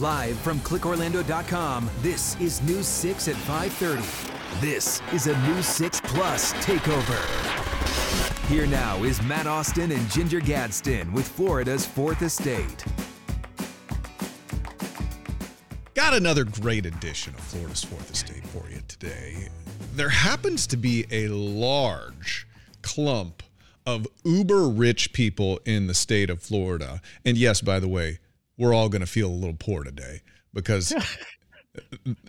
Live from clickorlando.com, this is News 6 at 530. This is a News 6 Plus takeover. Here now is Matt Austin and Ginger Gadsden with Florida's Fourth Estate. Got another great edition of Florida's Fourth Estate for you today. There happens to be a large clump of uber rich people in the state of Florida. And yes, by the way, we're all going to feel a little poor today because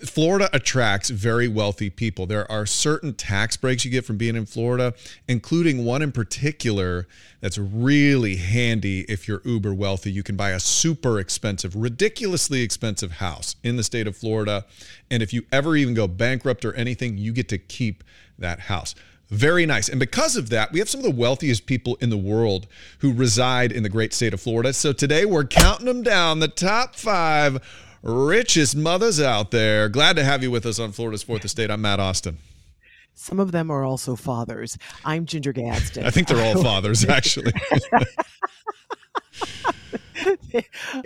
Florida attracts very wealthy people. There are certain tax breaks you get from being in Florida, including one in particular that's really handy if you're uber wealthy. You can buy a super expensive, ridiculously expensive house in the state of Florida. And if you ever even go bankrupt or anything, you get to keep that house. Very nice. And because of that, we have some of the wealthiest people in the world who reside in the great state of Florida. So today we're counting them down the top five richest mothers out there. Glad to have you with us on Florida's Fourth Estate. I'm Matt Austin. Some of them are also fathers. I'm Ginger Gadsden. I think they're all fathers, actually.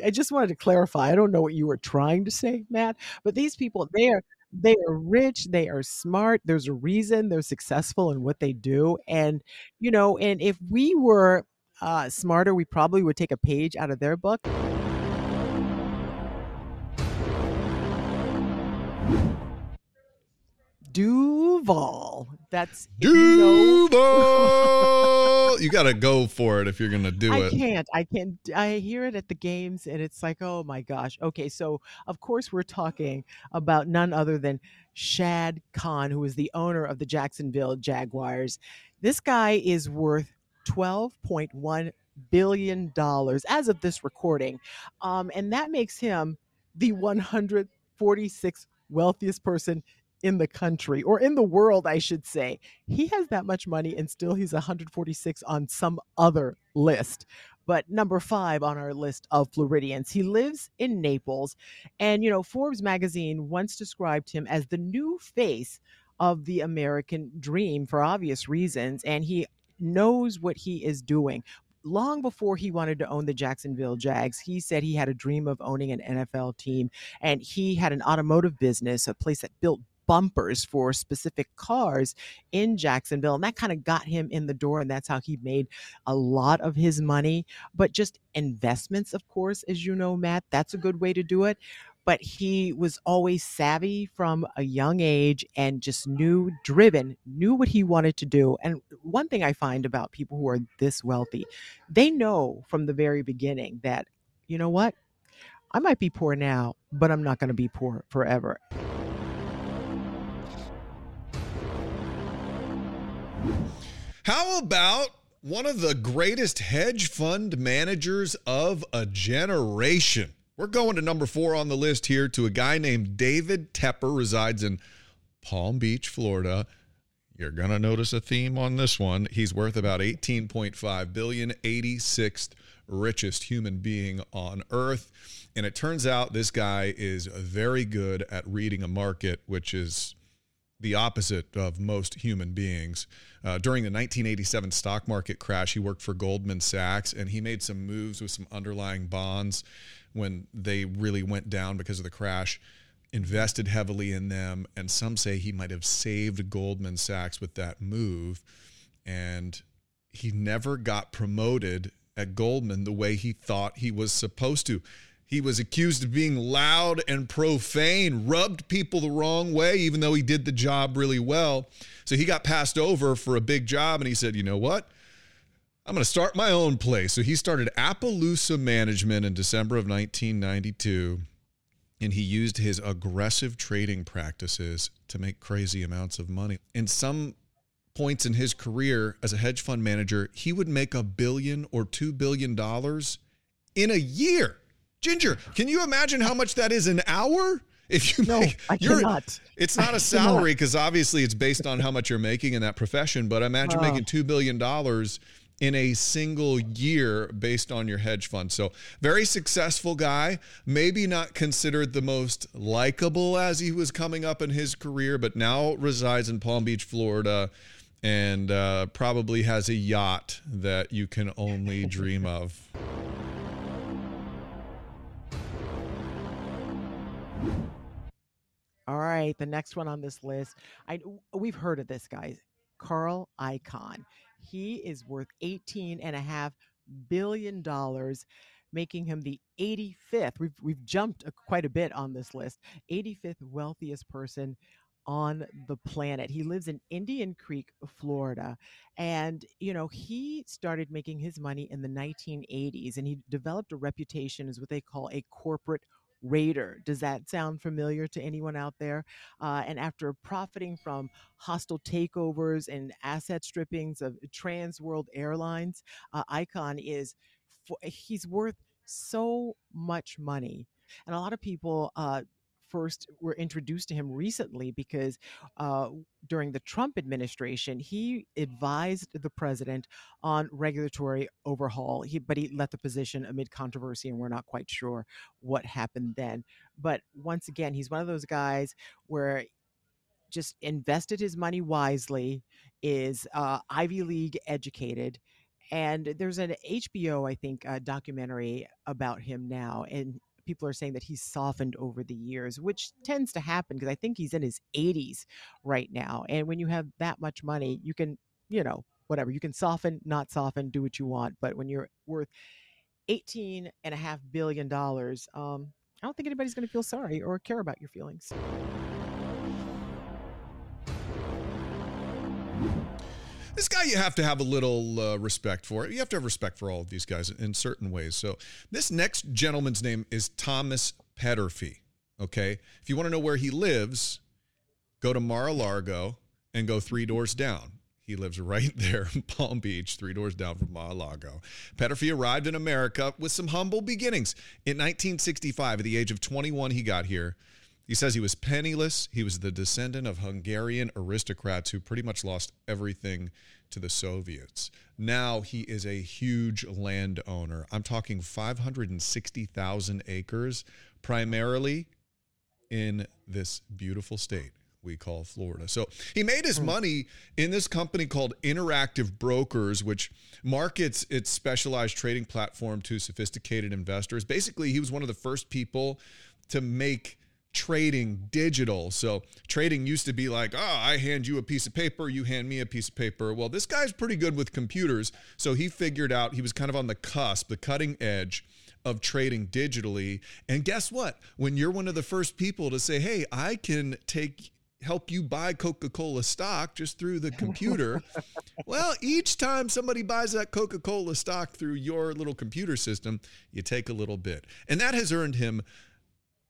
I just wanted to clarify. I don't know what you were trying to say, Matt, but these people, they are they are rich, they are smart. There's a reason they're successful in what they do. And, you know, and if we were uh, smarter, we probably would take a page out of their book. Duval. That's Duval. you got to go for it if you're going to do I it. I can't. I can't. I hear it at the games, and it's like, oh my gosh. Okay, so of course we're talking about none other than Shad Khan, who is the owner of the Jacksonville Jaguars. This guy is worth twelve point one billion dollars as of this recording, um, and that makes him the 146th wealthiest person in the country or in the world, I should say. He has that much money and still he's 146 on some other list. But number five on our list of Floridians, he lives in Naples. And, you know, Forbes magazine once described him as the new face of the American dream for obvious reasons. And he knows what he is doing long before he wanted to own the Jacksonville Jags, he said he had a dream of owning an NFL team and he had an automotive business, a place that built bumpers for specific cars in Jacksonville. And that kind of got him in the door. And that's how he made a lot of his money. But just investments, of course, as you know, Matt, that's a good way to do it. But he was always savvy from a young age and just knew, driven, knew what he wanted to do. And one thing I find about people who are this wealthy, they know from the very beginning that, you know what? I might be poor now, but I'm not going to be poor forever. How about one of the greatest hedge fund managers of a generation? We're going to number four on the list here to a guy named David Tepper, resides in Palm Beach, Florida. You're going to notice a theme on this one. He's worth about 18.5 billion, 86th richest human being on earth. And it turns out this guy is very good at reading a market, which is the opposite of most human beings. Uh, during the 1987 stock market crash, he worked for Goldman Sachs and he made some moves with some underlying bonds when they really went down because of the crash. Invested heavily in them, and some say he might have saved Goldman Sachs with that move. And he never got promoted at Goldman the way he thought he was supposed to. He was accused of being loud and profane, rubbed people the wrong way, even though he did the job really well. So he got passed over for a big job and he said, you know what? I'm going to start my own place. So he started Appaloosa Management in December of 1992. And he used his aggressive trading practices to make crazy amounts of money. In some points in his career as a hedge fund manager, he would make a billion or two billion dollars in a year. Ginger, can you imagine how much that is an hour? If you no, make, I cannot. It's not a salary because obviously it's based on how much you're making in that profession. But imagine uh, making two billion dollars in a single year based on your hedge fund. So very successful guy. Maybe not considered the most likable as he was coming up in his career, but now resides in Palm Beach, Florida and uh, probably has a yacht that you can only dream of. All right, the next one on this list, I we've heard of this guy, Carl Icahn. He is worth 18 and a half billion dollars, making him the 85th. We've we've jumped quite a bit on this list. 85th wealthiest person on the planet. He lives in Indian Creek, Florida. And, you know, he started making his money in the 1980s and he developed a reputation as what they call a corporate raider. Does that sound familiar to anyone out there? Uh, and after profiting from hostile takeovers and asset strippings of Trans World Airlines, uh, Icahn is he's worth so much money. And a lot of people uh, first were introduced to him recently because uh, during the Trump administration, he advised the president on regulatory overhaul. He, but he left the position amid controversy, and we're not quite sure what happened then. But once again, he's one of those guys where just invested his money wisely, is uh, Ivy League educated, and there's an HBO, I think, uh, documentary about him now, and people are saying that he's softened over the years, which tends to happen because I think he's in his 80s right now. And when you have that much money, you can, you know, whatever, you can soften, not soften, do what you want. But when you're worth 18 and a half billion dollars, um, I don't think anybody's going to feel sorry or care about your feelings. This guy you have to have a little uh, respect for. You have to have respect for all of these guys in certain ways. So this next gentleman's name is Thomas Peterffy. Okay, if you want to know where he lives, go to Mar-a-Lago and go three doors down. He lives right there in Palm Beach, three doors down from Mar-a-Lago. Peterffy arrived in America with some humble beginnings. In 1965, at the age of 21, he got here. He says he was penniless. He was the descendant of Hungarian aristocrats who pretty much lost everything to the Soviets. Now he is a huge landowner. I'm talking 560,000 acres, primarily in this beautiful state we call Florida. So he made his hmm. money in this company called Interactive Brokers, which markets its specialized trading platform to sophisticated investors. Basically, he was one of the first people to make trading digital. So trading used to be like, oh, I hand you a piece of paper, you hand me a piece of paper. Well, this guy's pretty good with computers. So he figured out he was kind of on the cusp, the cutting edge of trading digitally. And guess what? When you're one of the first people to say, hey, I can take help you buy Coca-Cola stock just through the computer. well, each time somebody buys that Coca-Cola stock through your little computer system, you take a little bit. And that has earned him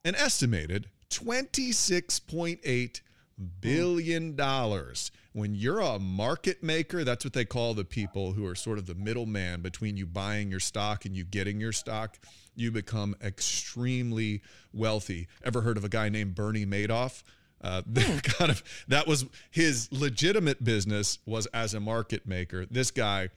an estimated $26.8 billion. When you're a market maker, that's what they call the people who are sort of the middleman between you buying your stock and you getting your stock. You become extremely wealthy. Ever heard of a guy named Bernie Madoff? Uh, kind of that was his legitimate business was as a market maker. This guy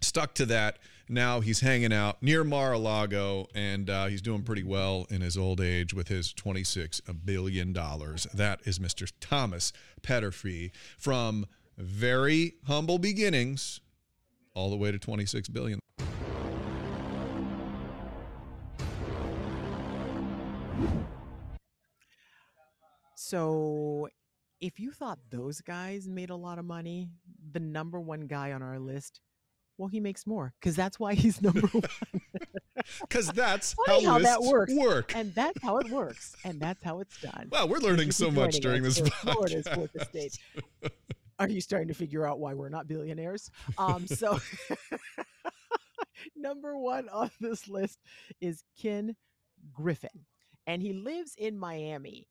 stuck to that. Now he's hanging out near Mar-a-Lago, and uh, he's doing pretty well in his old age with his $26 billion. That is Mr. Thomas Peterffy from very humble beginnings all the way to 26 billion. So if you thought those guys made a lot of money, the number one guy on our list well, he makes more because that's why he's number one. Because that's how, how that works. Work. And that's how it works. And that's how it's done. Well, we're learning so much during this Florida's fourth estate. Are you starting to figure out why we're not billionaires? Um, so number one on this list is Ken Griffin. And he lives in Miami.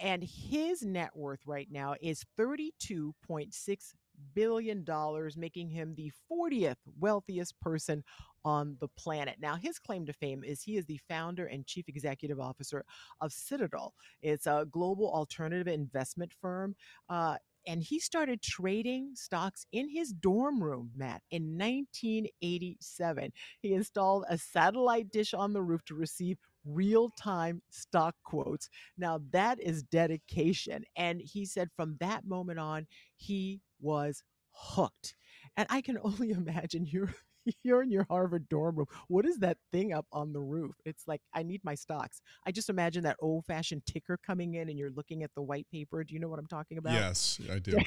And his net worth right now is 32.6 billion dollars, making him the 40th wealthiest person on the planet. Now, his claim to fame is he is the founder and chief executive officer of Citadel. It's a global alternative investment firm. Uh, and he started trading stocks in his dorm room, Matt, in 1987. He installed a satellite dish on the roof to receive real time stock quotes. Now, that is dedication. And he said from that moment on, he was hooked. And I can only imagine you're you're in your Harvard dorm room. What is that thing up on the roof? It's like I need my stocks. I just imagine that old-fashioned ticker coming in, and you're looking at the white paper. Do you know what I'm talking about? Yes, I do.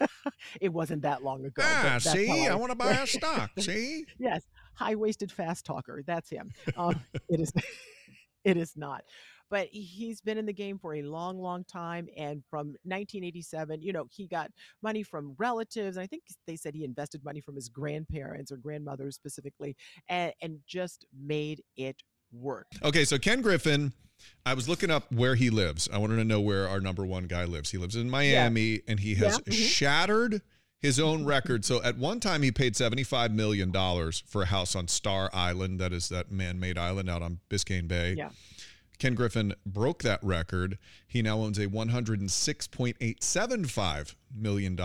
it wasn't that long ago. Ah, see, I, I want to buy a stock. See? yes, high-waisted fast talker. That's him. Um, it is. it is not but he's been in the game for a long, long time. And from 1987, you know, he got money from relatives. I think they said he invested money from his grandparents or grandmothers specifically, and, and just made it work. Okay, so Ken Griffin. I was looking up where he lives. I wanted to know where our number one guy lives. He lives in Miami yeah. and he has yeah. mm-hmm. shattered his own record. So at one time he paid $75 million for a house on Star Island. That is that man-made island out on Biscayne Bay. Yeah. Ken Griffin broke that record. He now owns a $106.875 million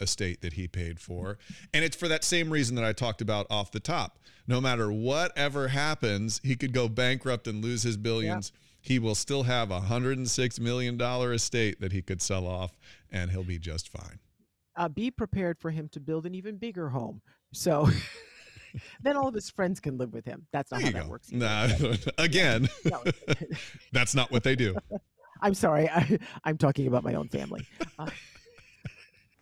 estate that he paid for. And it's for that same reason that I talked about off the top. No matter whatever happens, he could go bankrupt and lose his billions. Yeah. He will still have a $106 million estate that he could sell off, and he'll be just fine. Uh, be prepared for him to build an even bigger home. So. then all of his friends can live with him. That's not there how that go. works. Nah, again, that's not what they do. I'm sorry. I, am talking about my own family. Uh,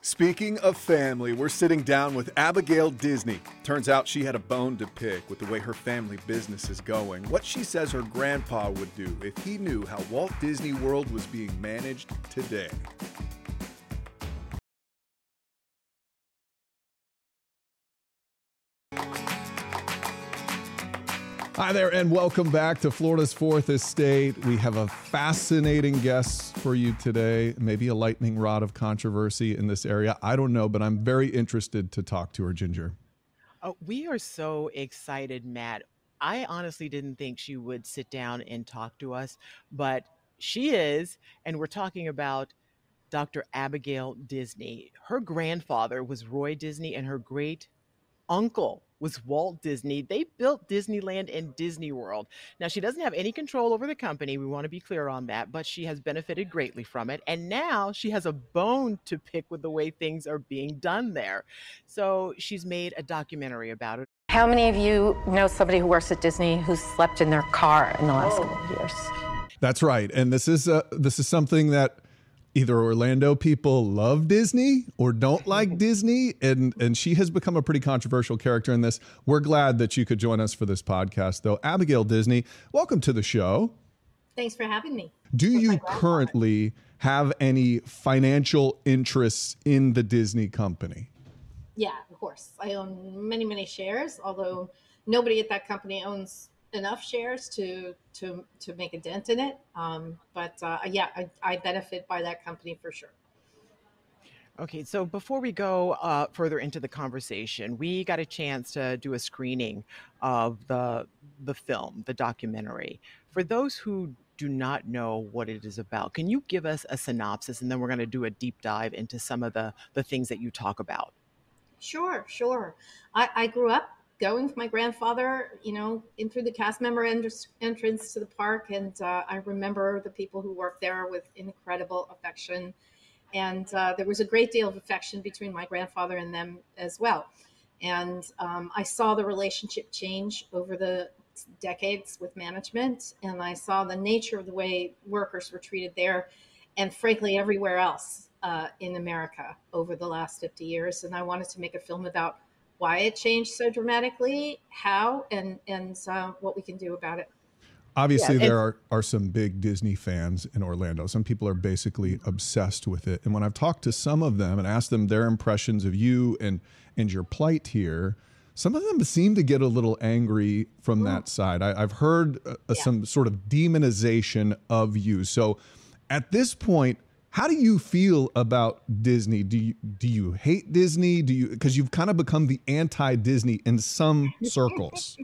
Speaking of family, we're sitting down with Abigail Disney. Turns out she had a bone to pick with the way her family business is going. What she says her grandpa would do if he knew how Walt Disney World was being managed today. Hi there, and welcome back to Florida's Fourth Estate. We have a fascinating guest for you today, maybe a lightning rod of controversy in this area. I don't know, but I'm very interested to talk to her, Ginger. Oh, we are so excited, Matt. I honestly didn't think she would sit down and talk to us, but she is, and we're talking about Dr. Abigail Disney. Her grandfather was Roy Disney, and her great uncle was Walt Disney. They built Disneyland and Disney World. Now, she doesn't have any control over the company. We want to be clear on that, but she has benefited greatly from it. And now she has a bone to pick with the way things are being done there. So she's made a documentary about it. How many of you know somebody who works at Disney who slept in their car in the last oh. couple of years? That's right. And this is a, this is something that either Orlando people love Disney or don't like Disney, and and she has become a pretty controversial character in this. We're glad that you could join us for this podcast, though. Abigail Disney, welcome to the show. Thanks for having me. Do you currently have any financial interests in the Disney company? Yeah, of course. I own many, many shares, although nobody at that company owns enough shares to to to make a dent in it. Um, but uh, yeah, I, I, benefit by that company for sure. Okay, so before we go uh, further into the conversation, we got a chance to do a screening of the the film, the documentary. For those who do not know what it is about, can you give us a synopsis, and then we're going to do a deep dive into some of the the things that you talk about. Sure, sure. I, I grew up going with my grandfather, you know, in through the cast member entrance to the park. And uh, I remember the people who worked there with incredible affection. And uh, there was a great deal of affection between my grandfather and them as well. And um, I saw the relationship change over the decades with management. And I saw the nature of the way workers were treated there and, frankly, everywhere else uh, in America over the last 50 years. And I wanted to make a film about why it changed so dramatically, how, and and uh, what we can do about it. Obviously, yeah, there are, are some big Disney fans in Orlando. Some people are basically obsessed with it. And when I've talked to some of them and asked them their impressions of you and and your plight here, some of them seem to get a little angry from mm. that side. I, have heard uh, yeah. some sort of demonization of you. So, at this point, how do you feel about Disney? Do you do you hate Disney? Do you because you've kind of become the anti-Disney in some circles?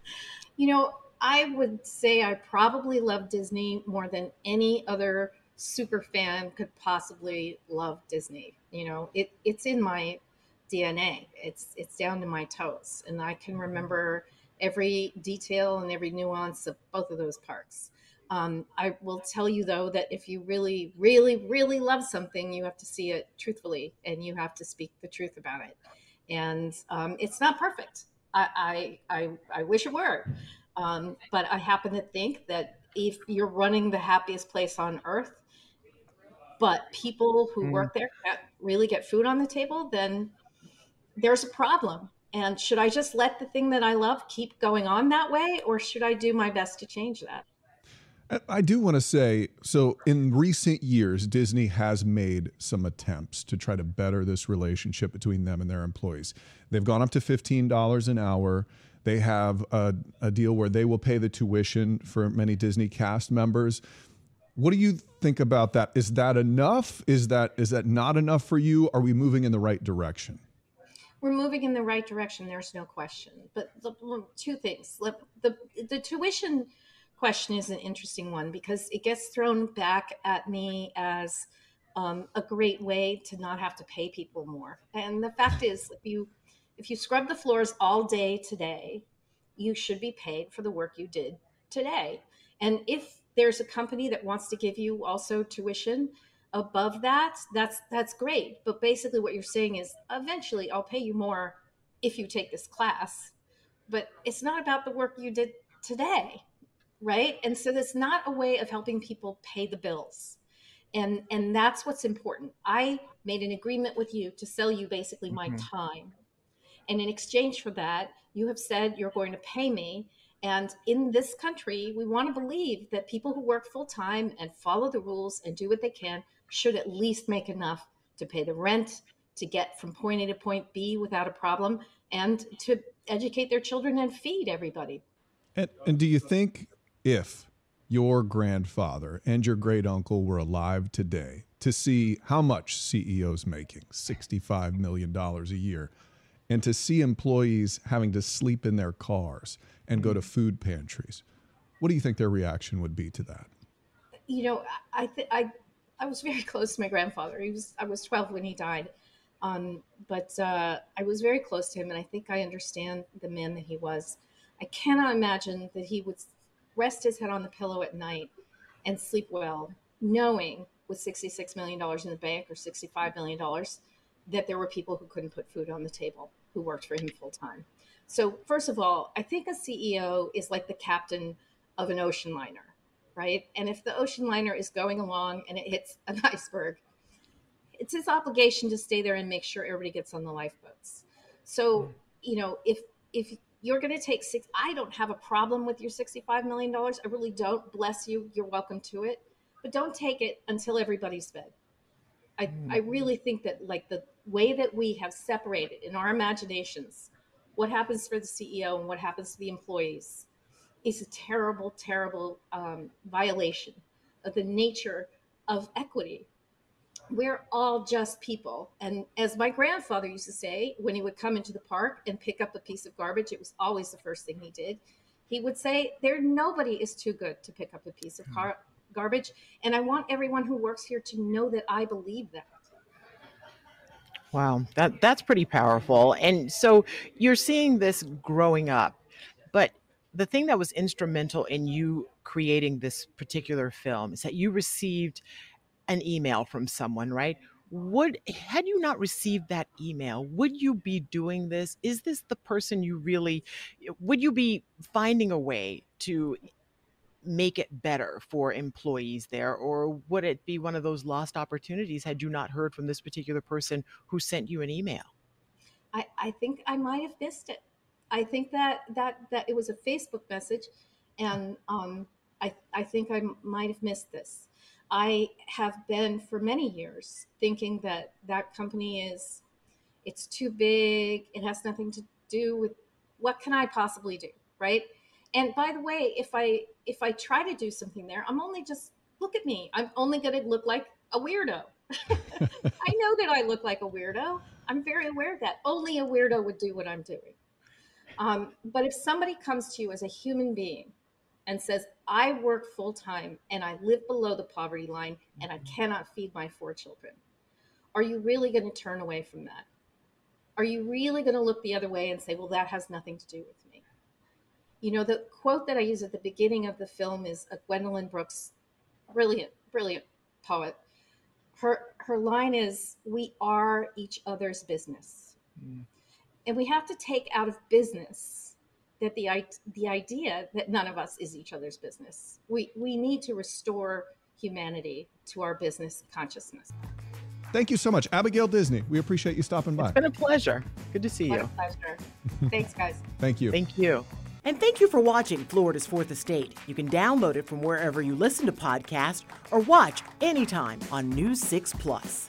you know, I would say I probably love Disney more than any other super fan could possibly love Disney. You know, it it's in my DNA. It's it's down to my toes, and I can remember every detail and every nuance of both of those parks. Um, I will tell you though that if you really, really, really love something, you have to see it truthfully and you have to speak the truth about it. And um, it's not perfect. I, I, I, I wish it were. Um, but I happen to think that if you're running the happiest place on earth, but people who mm. work there can't really get food on the table, then there's a problem. And should I just let the thing that I love keep going on that way, or should I do my best to change that? I do want to say so in recent years, Disney has made some attempts to try to better this relationship between them and their employees. They've gone up to $15 an hour. They have a, a deal where they will pay the tuition for many Disney cast members. What do you think about that? Is that enough? Is that is that not enough for you? Are we moving in the right direction? We're moving in the right direction. There's no question. But the, two things: the, the the tuition question is an interesting one because it gets thrown back at me as um, a great way to not have to pay people more. And the fact is, if you if you scrub the floors all day today, you should be paid for the work you did today. And if there's a company that wants to give you also tuition above that, that's that's great. But basically, what you're saying is, eventually, I'll pay you more if you take this class. But it's not about the work you did today right? And so that's not a way of helping people pay the bills. And and that's what's important. I made an agreement with you to sell you basically my mm-hmm. time. And in exchange for that you have said you're going to pay me. And in this country we want to believe that people who work full time and follow the rules and do what they can should at least make enough to pay the rent to get from point a to point b without a problem and to educate their children and feed everybody. And, and do you think if your grandfather and your great uncle were alive today to see how much CEOs making $65 million a year and to see employees having to sleep in their cars and go to food pantries. What do you think their reaction would be to that? You know, I th- I I was very close to my grandfather. He was I was 12 when he died. Um, but uh, I was very close to him, and I think I understand the man that he was. I cannot imagine that he would rest his head on the pillow at night and sleep well, knowing with $66 million in the bank or $65 million that there were people who couldn't put food on the table who worked for him full time. So, first of all, I think a CEO is like the captain of an ocean liner, right? And if the ocean liner is going along and it hits an iceberg, it's his obligation to stay there and make sure everybody gets on the lifeboats. So, hmm. you know, if if you're going to take six. I don't have a problem with your $65 million. I really don't. Bless you. You're welcome to it. But don't take it until everybody's fed. I, I mm. really think that, like, the way that we have separated in our imaginations what happens for the CEO and what happens to the employees is a terrible, terrible um, violation of the nature of equity we're all just people. And as my grandfather used to say, when he would come into the park and pick up a piece of garbage, it was always the first thing he did. He would say, "There, nobody is too good to pick up a piece of car- garbage." And I want everyone who works here to know that I believe that. Wow, that that's pretty powerful. And so you're seeing this growing up, but the thing that was instrumental in you creating this particular film is that you received an email from someone, right? Would had you not received that email, would you be doing this? Is this the person you really would you be finding a way to make it better for employees there or would it be one of those lost opportunities had you not heard from this particular person who sent you an email? I, I think I might have missed it. I think that that that it was a Facebook message, and um, I I think I might have missed this. I have been for many years thinking that that company is it's too big, it has nothing to do with what can I possibly do, right? And by the way, if I if I try to do something there, I'm only just look at me. I'm only going to look like a weirdo. I know that I look like a weirdo. I'm very aware of that. Only a weirdo would do what I'm doing. Um, but if somebody comes to you as a human being and says, I work full time and I live below the poverty line and I mm-hmm. cannot feed my four children, are you really going to turn away from that? Are you really going to look the other way and say, well, that has nothing to do with me? You know, the quote that I use at the beginning of the film is a Gwendolyn Brooks, brilliant, brilliant poet. Her, her line is, We are each other's business. Mm. and we have to take out of business that the the idea that none of us is each other's business. We we need to restore humanity to our business consciousness. Thank you so much, Abigail Disney. We appreciate you stopping by. It's been a pleasure. Good to see What you. a pleasure. Thanks, guys. Thank you. Thank you. And thank you for watching Florida's Fourth Estate. You can download it from wherever you listen to podcasts or watch anytime on News 6 Plus.